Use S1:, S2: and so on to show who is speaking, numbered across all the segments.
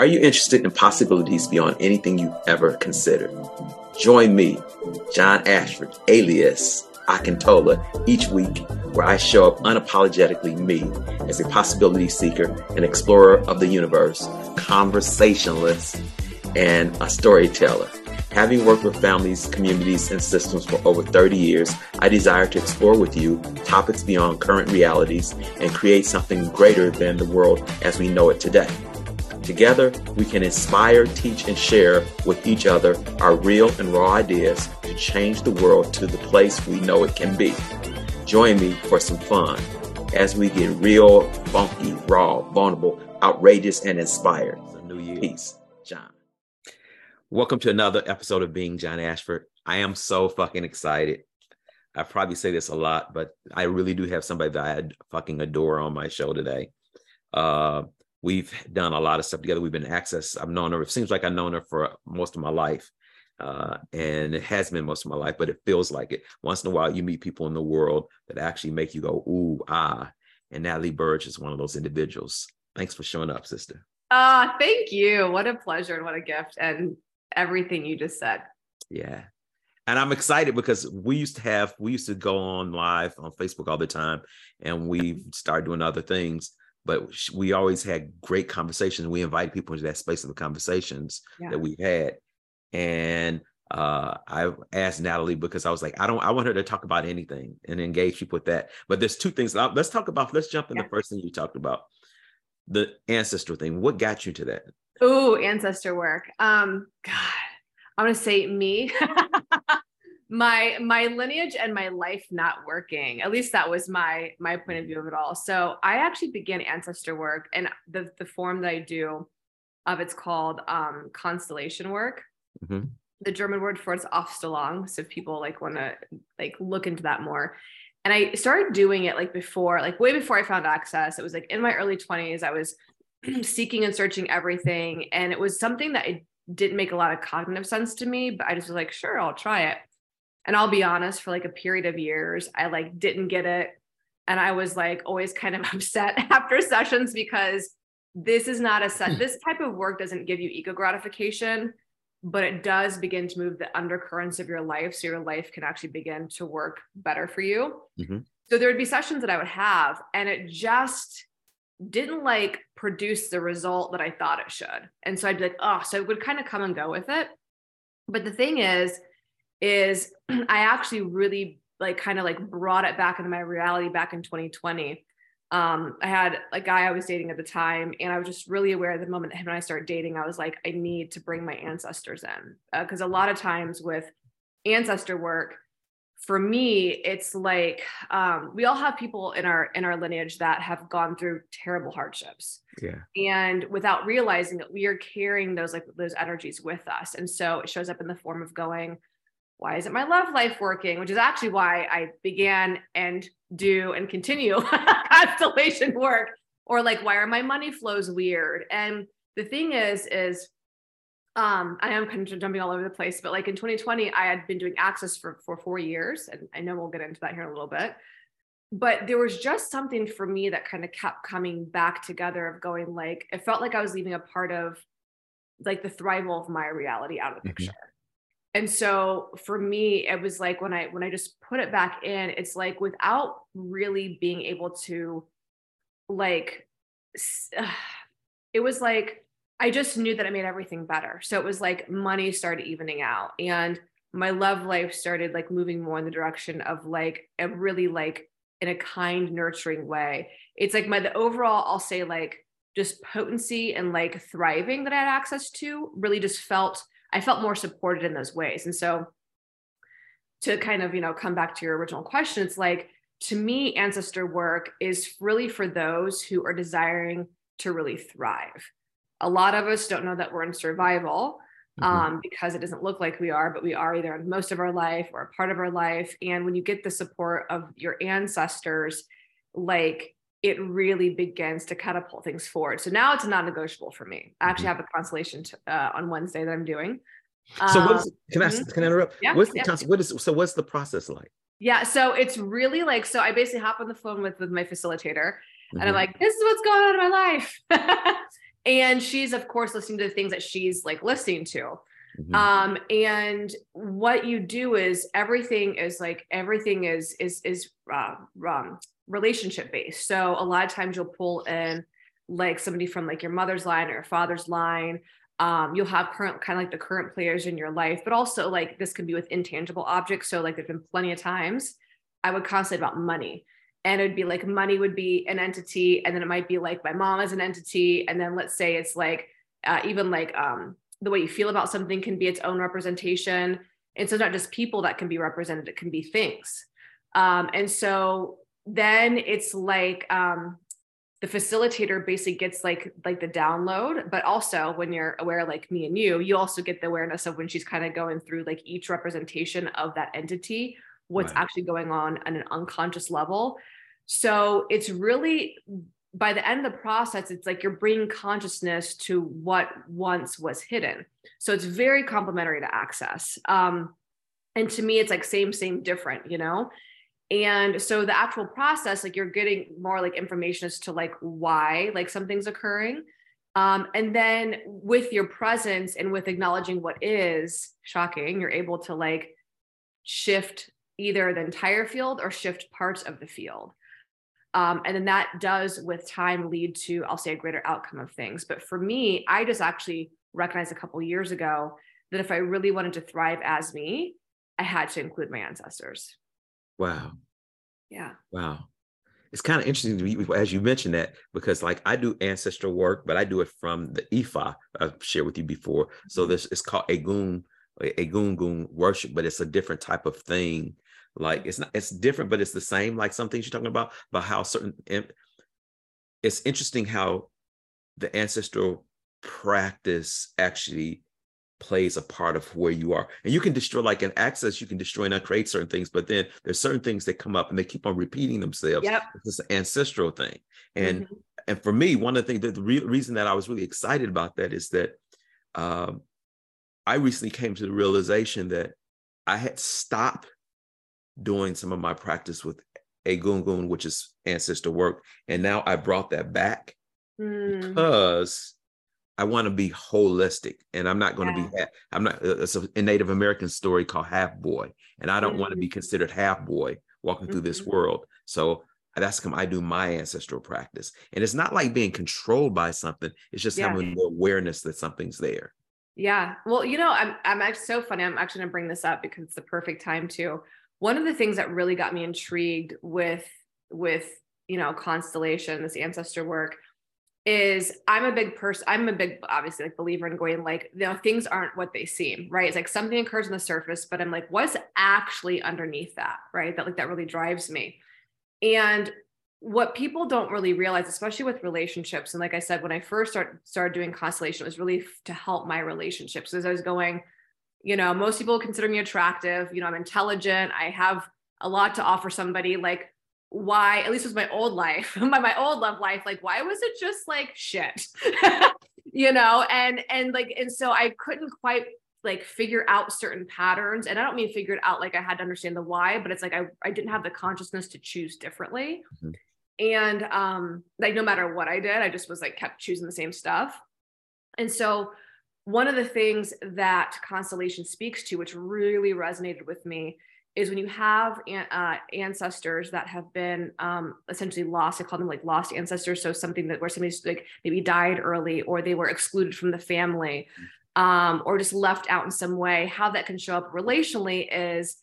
S1: Are you interested in possibilities beyond anything you've ever considered? Join me, John Ashford, alias Akintola, each week where I show up unapologetically me as a possibility seeker, an explorer of the universe, conversationalist, and a storyteller. Having worked with families, communities, and systems for over 30 years, I desire to explore with you topics beyond current realities and create something greater than the world as we know it today. Together, we can inspire, teach, and share with each other our real and raw ideas to change the world to the place we know it can be. Join me for some fun as we get real, funky, raw, vulnerable, outrageous, and inspired. New Year. Peace, John. Welcome to another episode of Being John Ashford. I am so fucking excited. I probably say this a lot, but I really do have somebody that I fucking adore on my show today. Uh, We've done a lot of stuff together. We've been access. I've known her. It seems like I've known her for most of my life. Uh, and it has been most of my life, but it feels like it. Once in a while, you meet people in the world that actually make you go, ooh, ah. And Natalie Burrage is one of those individuals. Thanks for showing up, sister.
S2: Ah, uh, thank you. What a pleasure and what a gift. And everything you just said.
S1: Yeah. And I'm excited because we used to have, we used to go on live on Facebook all the time and we started doing other things but we always had great conversations. We invite people into that space of the conversations yeah. that we've had. And uh, I asked Natalie because I was like, I don't, I want her to talk about anything and engage people with that. But there's two things. Let's talk about. Let's jump in yeah. the first thing you talked about, the ancestor thing. What got you to that?
S2: Oh, ancestor work. Um, God, I'm gonna say me. my my lineage and my life not working. At least that was my my point of view of it all. So i actually began ancestor work and the the form that i do of it's called um constellation work. Mm-hmm. the german word for it's aufstellung. So if people like want to like look into that more. And i started doing it like before like way before i found access. It was like in my early 20s i was seeking and searching everything. And it was something that it didn't make a lot of cognitive sense to me but i just was like sure i'll try it and I'll be honest, for like a period of years, I like didn't get it. And I was like always kind of upset after sessions because this is not a set, hmm. this type of work doesn't give you ego gratification, but it does begin to move the undercurrents of your life. So your life can actually begin to work better for you. Mm-hmm. So there would be sessions that I would have, and it just didn't like produce the result that I thought it should. And so I'd be like, oh, so it would kind of come and go with it. But the thing is, is I actually really like kind of like brought it back into my reality back in 2020. Um, I had a guy I was dating at the time, and I was just really aware the moment that him and I started dating, I was like, I need to bring my ancestors in because uh, a lot of times with ancestor work, for me, it's like um, we all have people in our in our lineage that have gone through terrible hardships.
S1: Yeah.
S2: And without realizing that we are carrying those like those energies with us, and so it shows up in the form of going why isn't my love life working? Which is actually why I began and do and continue constellation work. Or like, why are my money flows weird? And the thing is, is um, I am kind of jumping all over the place, but like in 2020, I had been doing access for, for four years. And I know we'll get into that here in a little bit. But there was just something for me that kind of kept coming back together of going like, it felt like I was leaving a part of like the thrival of my reality out of the mm-hmm. picture and so for me it was like when i when i just put it back in it's like without really being able to like it was like i just knew that i made everything better. So it was like money started evening out and my love life started like moving more in the direction of like a really like in a kind nurturing way. It's like my the overall i'll say like just potency and like thriving that i had access to really just felt I felt more supported in those ways. And so to kind of, you know, come back to your original question, it's like to me, ancestor work is really for those who are desiring to really thrive. A lot of us don't know that we're in survival mm-hmm. um, because it doesn't look like we are, but we are either in most of our life or a part of our life. And when you get the support of your ancestors, like it really begins to catapult things forward. So now it's non-negotiable for me. I actually mm-hmm. have a constellation t- uh, on Wednesday that I'm doing.
S1: So what's um, can I mm-hmm. can I interrupt? Yeah, what's the yeah. Cons- what is so what's the process like?
S2: Yeah, so it's really like so I basically hop on the phone with with my facilitator mm-hmm. and I'm mm-hmm. like, this is what's going on in my life. and she's of course listening to the things that she's like listening to mm-hmm. um and what you do is everything is like everything is is is uh, um, relationship based. So a lot of times you'll pull in like somebody from like your mother's line or your father's line. Um, you'll have current kind of like the current players in your life but also like this can be with intangible objects. So like there's been plenty of times i would constantly about money. And it'd be like money would be an entity and then it might be like my mom is an entity. And then let's say it's like uh, even like um, the way you feel about something can be its own representation. And so it's not just people that can be represented it can be things. Um, and so then it's like um, the facilitator basically gets like like the download but also when you're aware like me and you you also get the awareness of when she's kind of going through like each representation of that entity what's right. actually going on on an unconscious level. So it's really by the end of the process, it's like you're bringing consciousness to what once was hidden. So it's very complementary to access. Um, and to me, it's like same, same, different, you know? And so the actual process, like you're getting more like information as to like why like something's occurring. Um, and then with your presence and with acknowledging what is shocking, you're able to like shift either the entire field or shift parts of the field. Um, and then that does with time lead to i'll say a greater outcome of things but for me i just actually recognized a couple years ago that if i really wanted to thrive as me i had to include my ancestors
S1: wow.
S2: Yeah.
S1: Wow. It's kind of interesting to me as you mentioned that because like i do ancestral work but i do it from the ifa i've shared with you before. So mm-hmm. this is called egun egungun worship but it's a different type of thing. Like it's not it's different but it's the same like some things you're talking about about how certain it's interesting how the ancestral practice actually plays a part of where you are and you can destroy like in access you can destroy and create certain things but then there's certain things that come up and they keep on repeating themselves
S2: yep.
S1: it's an ancestral thing and mm-hmm. and for me one of the things that the re- reason that i was really excited about that is that um, i recently came to the realization that i had stopped doing some of my practice with a Egungun, which is ancestor work. And now I brought that back mm. because I want to be holistic and I'm not going yeah. to be, I'm not, uh, it's a Native American story called Half Boy. And I don't mm-hmm. want to be considered half boy walking mm-hmm. through this mm-hmm. world. So that's come, I do my ancestral practice. And it's not like being controlled by something, it's just yeah. having the awareness that something's there.
S2: Yeah. Well, you know, I'm I'm actually so funny. I'm actually gonna bring this up because it's the perfect time to one of the things that really got me intrigued with with you know constellation this ancestor work is i'm a big person i'm a big obviously like believer in going like you know things aren't what they seem right? It's like something occurs on the surface but i'm like what's actually underneath that right? That like that really drives me. And what people don't really realize especially with relationships and like i said when i first start, started doing constellation it was really to help my relationships. As i was going you know most people consider me attractive you know i'm intelligent i have a lot to offer somebody like why at least was my old life my, my old love life like why was it just like shit? You know and and like and so i couldn't quite like figure out certain patterns and i don't mean figure it out like i had to understand the why but it's like i, I didn't have the consciousness to choose differently. Mm-hmm. and um like no matter what i did i just was like kept choosing the same stuff. And so one of the things that constellation speaks to, which really resonated with me, is when you have uh, ancestors that have been um, essentially lost. I call them like lost ancestors. So something that where somebody's like maybe died early, or they were excluded from the family, um, or just left out in some way. How that can show up relationally is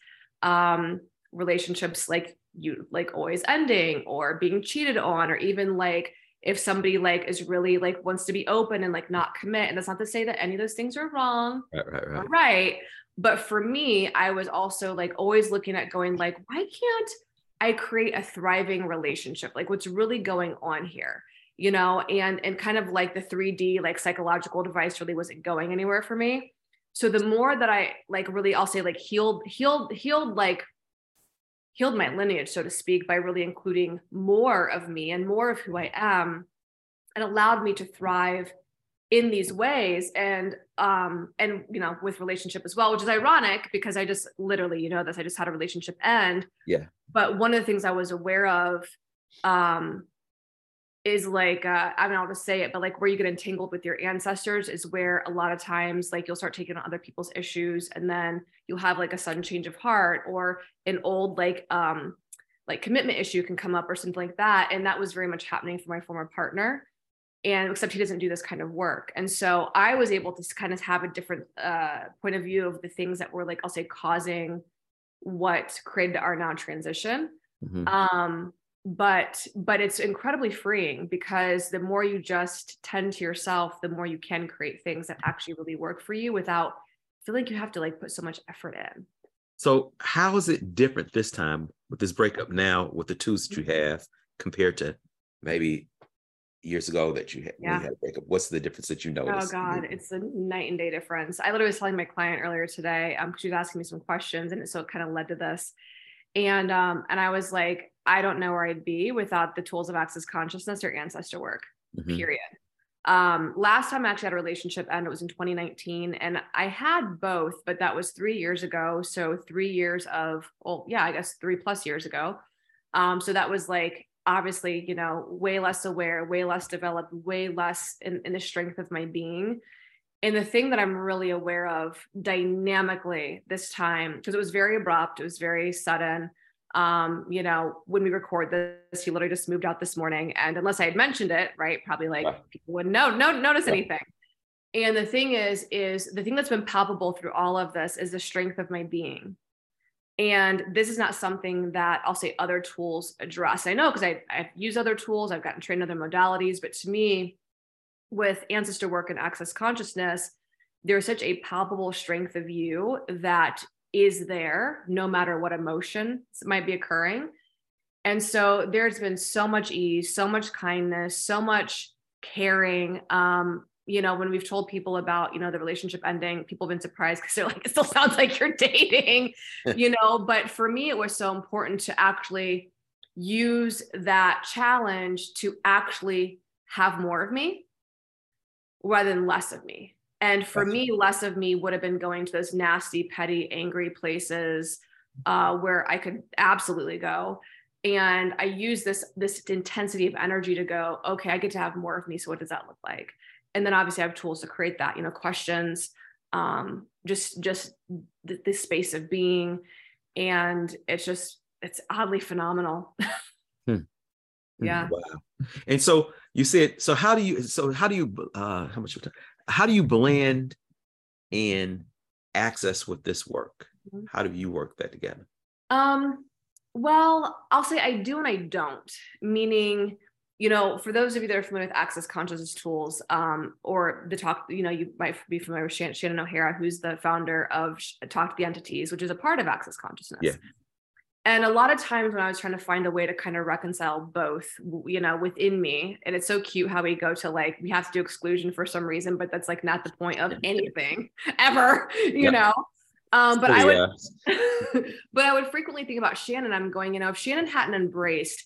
S2: um, relationships like you like always ending, or being cheated on, or even like if somebody like is really like wants to be open and like not commit and that's not to say that any of those things are wrong
S1: right right right,
S2: right. But for me i was also like always looking at going like why can't i create a thriving relationship? Like what's really going on here? You know and and kind of like the 3d like psychological device really wasn't going anywhere for me. So the more that i like really i'll say like healed healed healed like healed my lineage, so to speak, by really including more of me and more of who I am, and allowed me to thrive in these ways and um and you know with relationship as well which is ironic because i just literally you know this i just had a relationship end
S1: yeah
S2: but one of the things i was aware of um is like uh, I mean I'll just say it, but like where you get entangled with your ancestors is where a lot of times like you'll start taking on other people's issues and then you'll have like a sudden change of heart or an old like um like commitment issue can come up or something like that. And that was very much happening for my former partner. And except he doesn't do this kind of work. And so I was able to kind of have a different uh, point of view of the things that were like, I'll say, causing what created our now transition. Mm-hmm. Um, but but it's incredibly freeing because the more you just tend to yourself the more you can create things that actually really work for you without feeling like you have to like put so much effort in
S1: so how is it different this time with this breakup now with the tools that you mm-hmm. have compared to maybe years ago that you had, yeah. you had a breakup? What's the difference that you
S2: know? Oh God, it's a night and day difference. I literally was telling my client earlier today, um, she was asking me some questions and so it kind of led to this. And um, and I was like, I don't know where I'd be without the tools of access consciousness or ancestor work, mm-hmm. period. Um, last time I actually had a relationship end, it was in 2019, and I had both, but that was three years ago. So three years of, well, yeah, I guess three plus years ago. Um, so that was like obviously, you know, way less aware, way less developed, way less in, in the strength of my being. And the thing that I'm really aware of dynamically this time, because it was very abrupt, it was very sudden um, you know, when we record this, he literally just moved out this morning. And unless I had mentioned it, right, probably like yeah. people wouldn't know, no, notice yeah. anything. And the thing is, is the thing that's been palpable through all of this is the strength of my being. And this is not something that I'll say other tools address. I know because I, I've used other tools, I've gotten trained in other modalities, but to me, with ancestor work and access consciousness, there's such a palpable strength of you that is there no matter what emotion might be occurring. And so there's been so much ease, so much kindness, so much caring. Um, you know, when we've told people about, you know, the relationship ending, people have been surprised because they're like, it still sounds like you're dating, you know. But for me, it was so important to actually use that challenge to actually have more of me rather than less of me. And for That's me, less of me would have been going to those nasty, petty, angry places uh, where I could absolutely go. And I use this this intensity of energy to go, okay, I get to have more of me. So what does that look like? And then obviously I have tools to create that, you know, questions, um, just just the, the space of being. And it's just it's oddly phenomenal. hmm. Yeah.
S1: Wow. And so you said, so how do you so how do you uh how much time? how do you blend in access with this work? Mm-hmm. How do you work that together?
S2: Um, well, I'll say I do and I don't, meaning, you know, for those of you that are familiar with access consciousness tools, um, or the talk, you know, you might be familiar with Shannon O'Hara, who's the founder of Talk to the Entities, which is a part of access consciousness.
S1: Yeah.
S2: And a lot of times when i was trying to find a way to kind of reconcile both you know within me and it's so cute how we go to like we have to do exclusion for some reason but that's like not the point of anything ever you yep. know? Um but i would but i would frequently think about shannon. I'm going you know if shannon hadn't embraced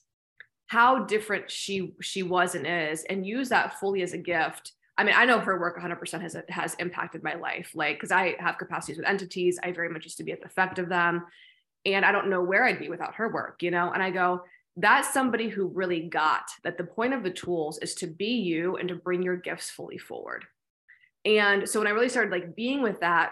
S2: how different she she was and is and use that fully as a gift I mean, I know her work 100% has has impacted my life. Like, because I have capacities with entities, I very much used to be at the effect of them and I don't know where I'd be without her work, you know? And I go, that's somebody who really got that the point of the tools is to be you and to bring your gifts fully forward. And so when I really started like being with that,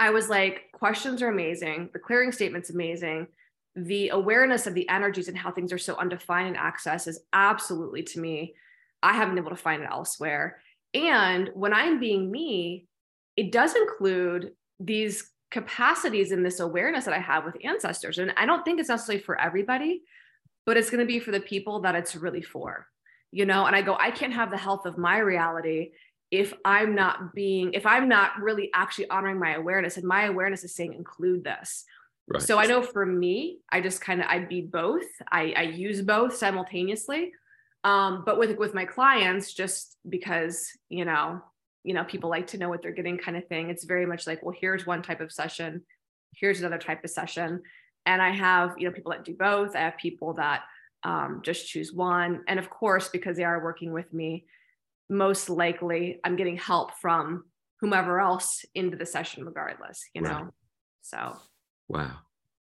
S2: I was like, questions are amazing. The clearing statement's amazing. The awareness of the energies and how things are so undefined and access is absolutely to me. I haven't been able to find it elsewhere. And when I'm being me, it does include these capacities in this awareness that I have with ancestors. And I don't think it's necessarily for everybody, but it's going to be for the people that it's really for, you know? And I go, I can't have the health of my reality if I'm not being, if I'm not really actually honoring my awareness. And my awareness is saying, include this. Right. So I know for me, I just kind of, I'd be both. I, I use both simultaneously. Um, but with, with my clients, just because, you know, you know people like to know what they're getting kind of thing it's very much like well here's one type of session here's another type of session and i have you know people that do both i have people that um, just choose one and of course because they are working with me most likely i'm getting help from whomever else into the session regardless you know right. so
S1: wow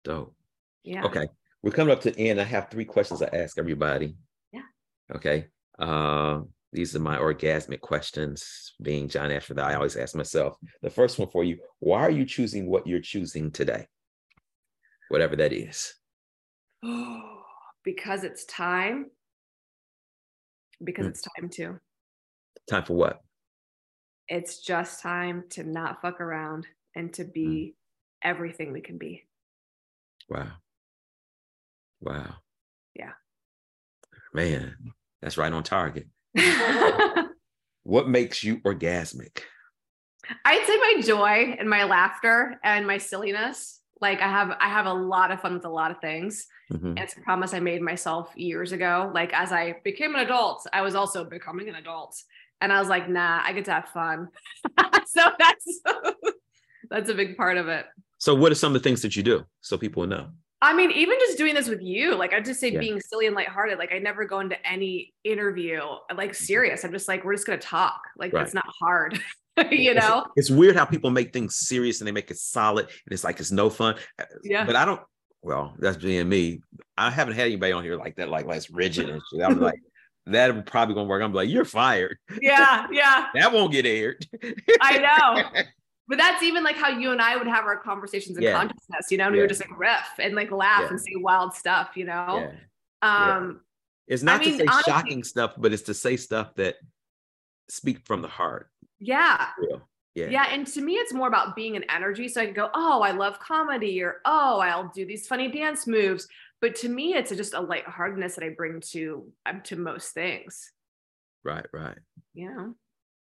S1: dope
S2: yeah
S1: okay we're coming up to the end i have three questions i ask everybody
S2: yeah
S1: okay Uh, these are my orgasmic questions. Being John Ashford, I always ask myself. The first one for you: Why are you choosing what you're choosing today? Whatever that is.
S2: because it's time. Because
S1: Mm.
S2: it's time to.
S1: Time for what?
S2: It's just time to not fuck around and to be everything we can be.
S1: Wow. Wow.
S2: Yeah.
S1: Man, that's right on target. What makes you orgasmic?
S2: I'd say my joy and my laughter and my silliness. Like I have I have a lot of fun with a lot of things.
S1: Mhm.
S2: It's a promise I made myself years ago. Like as I became an adult, I was also becoming an adult. And I was like, nah, I get to have fun. so that's that's a big part of it.
S1: So, what are some of the things that you do so people will know?
S2: I mean, even just doing this with you, like I just say
S1: Yeah.
S2: being silly and lighthearted. Like I never go into any interview like serious. I'm just like, we're just gonna talk. Like
S1: Right.
S2: it's not hard. you
S1: It's-
S2: know?
S1: it's, weird how people make things serious and they make it solid, and it's like it's no fun. Uh,
S2: Yeah.
S1: But I don't. Well, that's being me. I haven't had anybody on here like that, like that's rigid and shit. I'm like, that probably gonna work. I'm like, you're fired.
S2: Yeah, yeah.
S1: That won't get aired.
S2: I know. But that's even like how you and I would have our conversations in
S1: Yeah.
S2: consciousness, you know, and we
S1: Yeah.
S2: would just like riff and like laugh
S1: Yeah.
S2: and say wild stuff, you know? Um,
S1: It's not
S2: mean,
S1: to say
S2: honestly-
S1: shocking stuff, but it's to say stuff that speak from the heart.
S2: yeah.
S1: Yeah.
S2: Yeah. And to me, it's more about being an energy. So I can go, oh, I love comedy, or oh, I'll do these funny dance moves. But to me, it's just a lightheartedness that I bring to um, to most things.
S1: Right. Right.
S2: Yeah.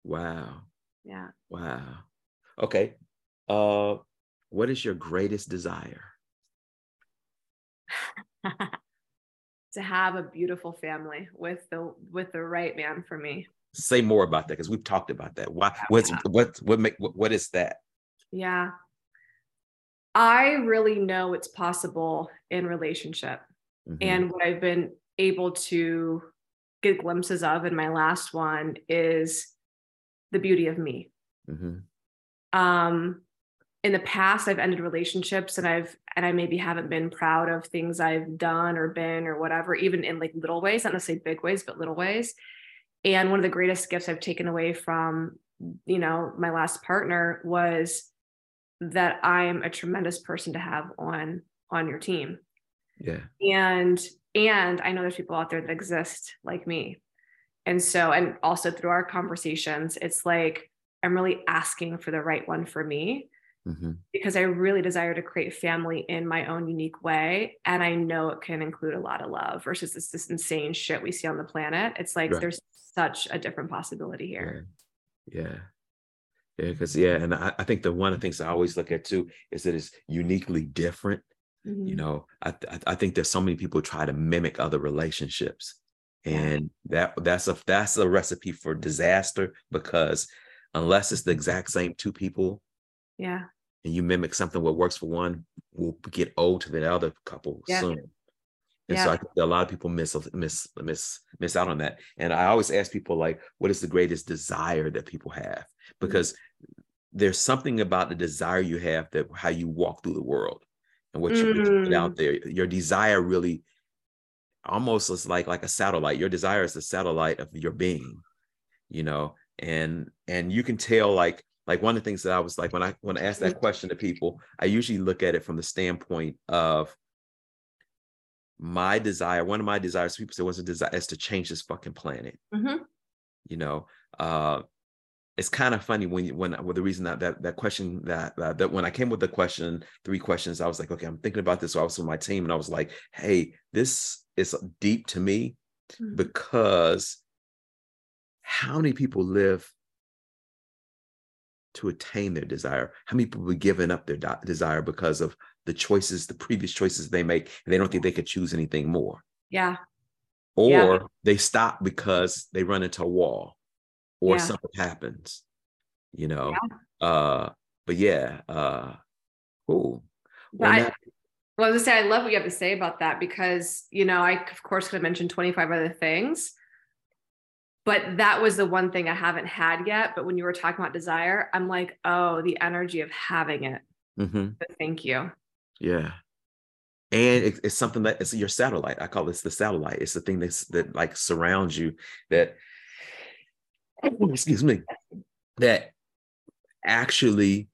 S1: Wow.
S2: Yeah.
S1: Wow. Okay. Uh, what is your greatest desire?
S2: to have a beautiful family with the with the right man for me.
S1: Say more about that because we've talked about that. Why? What's what? What make? What, what is that?
S2: Yeah. I really know it's possible in relationship.
S1: Mhm.
S2: And what I've been able to get glimpses of in my last one is the beauty of me.
S1: Mhm.
S2: Um, in the past, I've ended relationships and I've, and I maybe haven't been proud of things I've done or been or whatever, even in like little ways, not necessarily big ways, but little ways. And one of the greatest gifts I've taken away from, you know, my last partner was that I'm a tremendous person to have on on your team
S1: Yeah.
S2: and and i know there's people out there that exist like me and so and also through our conversations it's like i'm really asking for the right one for me
S1: Mhm.
S2: because i really desire to create family in my own unique way and i know it can include a lot of love versus this, this insane shit we see on the planet it's like
S1: Right.
S2: there's such a different possibility here
S1: Yeah. Yeah. Yeah. Because yeah, and I, I think the one of the things I always look at too is that it's uniquely different.
S2: Mhm.
S1: You know, I I- I think there's so many people try to mimic other relationships,
S2: Yeah.
S1: and that that's a that's a recipe for disaster because unless it's the exact same two people
S2: yeah
S1: and you mimic something what works for one will get old to the other couple
S2: Yeah.
S1: soon. And so I think a lot of people miss miss miss miss out on that. And I always ask people like, what is the greatest desire that people have? Mm-hmm. Because there's something about the desire you have that how you walk through the world and what you, what you put out mm. there. Your desire really almost is like like a satellite. Your desire is the satellite of your being, you know, and and you can tell like like one of the things that I was like when I when I ask that question to people, I usually look at it from the standpoint of my desire. One of my desires, people say, what's a desire? Is to change this fucking planet.
S2: Mhm.
S1: You know, uh, it's kind of funny when you when with the reason that that that question that uh, that when I came with the question, three questions, I was like, okay, I'm thinking about this. So I was with my team, and I was like, hey, this is deep to me
S2: Mhm.
S1: because how many people live to attain their desire? How many people have given up their de- desire because of the choices, the previous choices they make, and they don't think they could choose anything more?
S2: yeah
S1: Or
S2: Yeah.
S1: they stop because they run into a wall or
S2: Yeah.
S1: something happens, you know? Uh, but yeah, uh, cool. Well,
S2: I, well, I was gonna say, I love what you have to say about that because, you know, I of course could have mentioned 25 other things, but that was the one thing I haven't had yet. But when you were talking about desire, I'm like, oh, the energy of having it.
S1: Mhm.
S2: Thank you.
S1: Yeah. and it, it's something that it's your satellite. I call this the satellite. It's the thing that's that like surrounds you that excuse me that actually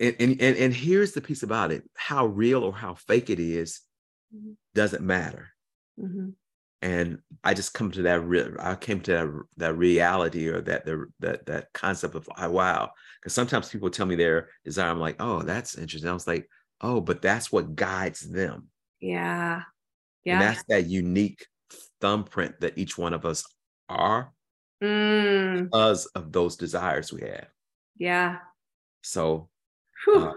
S1: and, and and here's the piece about it how real or how fake it is
S2: Mhm.
S1: doesn't matter
S2: Mhm.
S1: And i just come to that re- i came to that, that reality or that the that that concept of oh, wow because sometimes people tell me their desire i'm like oh that's interesting i was like oh but that's what guides them
S2: Yeah.
S1: and
S2: Yeah.
S1: that's that unique thumbprint that each one of us are
S2: Mm,
S1: because of those desires we have
S2: yeah.
S1: so Uh,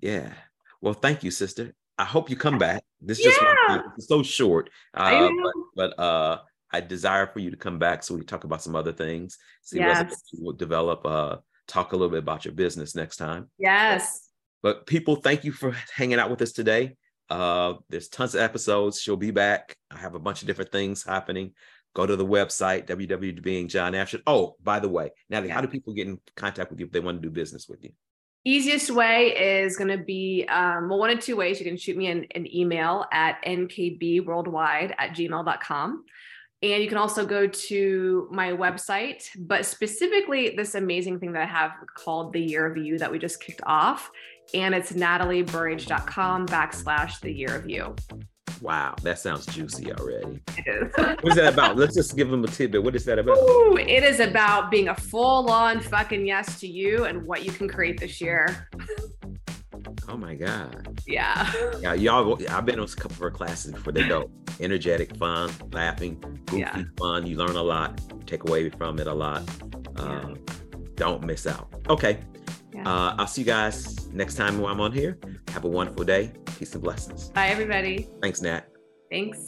S1: yeah. Well, thank you, sister. I hope you come back. This just
S2: Yeah.
S1: It's so short. Uh, but but uh I desire for you to come back so we can talk about some other things. See
S2: Yes.
S1: will develop uh talk a little bit about your business next time.
S2: yes.
S1: But people, thank you for hanging out with us today. Uh there's tons of episodes. She'll be back. I have a bunch of different things happening. Go to the website, www.being John Ashford. Oh, by the way, Natalie, how do people get in contact with you if they want to do business with you?
S2: Easiest way is going to be um, well, one of two ways. You can shoot me an, an email at nkbworldwide at gmail.com. And you can also go to my website, but specifically this amazing thing that I have called the Year of You that we just kicked off. And it's natalieburrage.com backslash the Year of You.
S1: Wow, that sounds juicy already.
S2: It is.
S1: What is that about? Let's just give them a tidbit. What is that about?
S2: Ooh, it is about being a full on fucking yes to you and what you can create this year.
S1: Oh my God.
S2: Yeah.
S1: Yeah, y'all, I've been on a couple of her classes before. they go. Energetic, fun, laughing, goofy,
S2: Yeah.
S1: fun. You learn a lot, take away from it a lot. Uh, Don't miss out. Okay. Uh, I'll see you guys next time when I'm on here. Have a wonderful day. Peace and blessings.
S2: Bye, everybody.
S1: Thanks, Nat.
S2: Thanks.